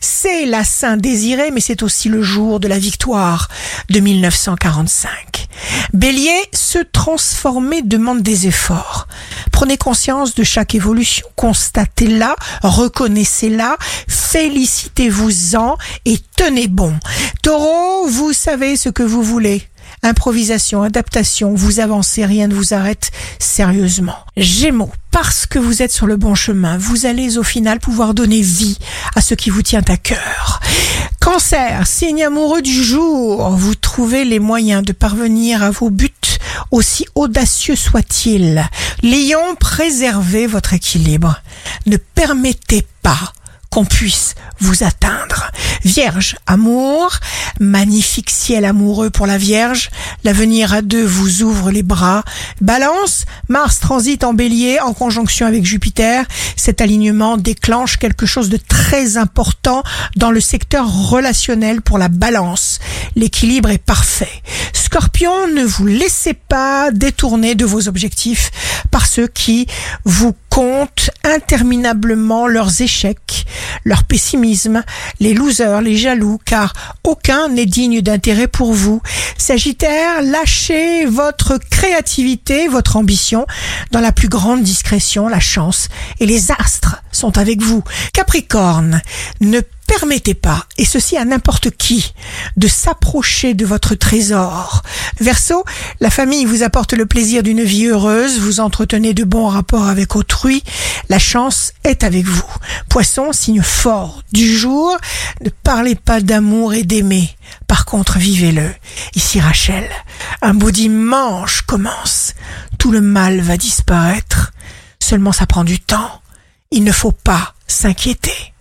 C'est la Saint désirée, mais c'est aussi le jour de la victoire de 1945. Bélier, se transformer demande des efforts. Prenez conscience de chaque évolution, constatez-la, reconnaissez-la, félicitez-vous-en et tenez bon. Taureau, vous savez ce que vous voulez. Improvisation, adaptation, vous avancez, rien ne vous arrête sérieusement. Gémeaux, parce que vous êtes sur le bon chemin, vous allez au final pouvoir donner vie à ce qui vous tient à cœur. Cancer, signe amoureux du jour, vous trouvez les moyens de parvenir à vos buts aussi audacieux soit-il. Lion, préservez votre équilibre. Ne permettez pas qu'on puisse vous atteindre. Vierge, amour, magnifique ciel amoureux pour la Vierge, l'avenir à deux vous ouvre les bras. Balance, Mars transite en bélier en conjonction avec Jupiter. Cet alignement déclenche quelque chose de très important dans le secteur relationnel pour la balance. L'équilibre est parfait. Scorpion, ne vous laissez pas détourner de vos objectifs par ceux qui vous comptent interminablement leurs échecs, leur pessimisme, les losers, les jaloux, car aucun n'est digne d'intérêt pour vous. Sagittaire, lâchez votre créativité, votre ambition dans la plus grande discrétion, la chance et les astres sont avec vous. Capricorne, ne permettez pas, et ceci à n'importe qui, de s'approcher de votre trésor. Verseau, la famille vous apporte le plaisir d'une vie heureuse, vous entretenez de bons rapports avec autrui, la chance est avec vous. Poisson, signe fort du jour, ne parlez pas d'amour et d'aimer, par contre vivez-le. Ici Rachel, un beau dimanche commence, tout le mal va disparaître, seulement ça prend du temps, il ne faut pas s'inquiéter.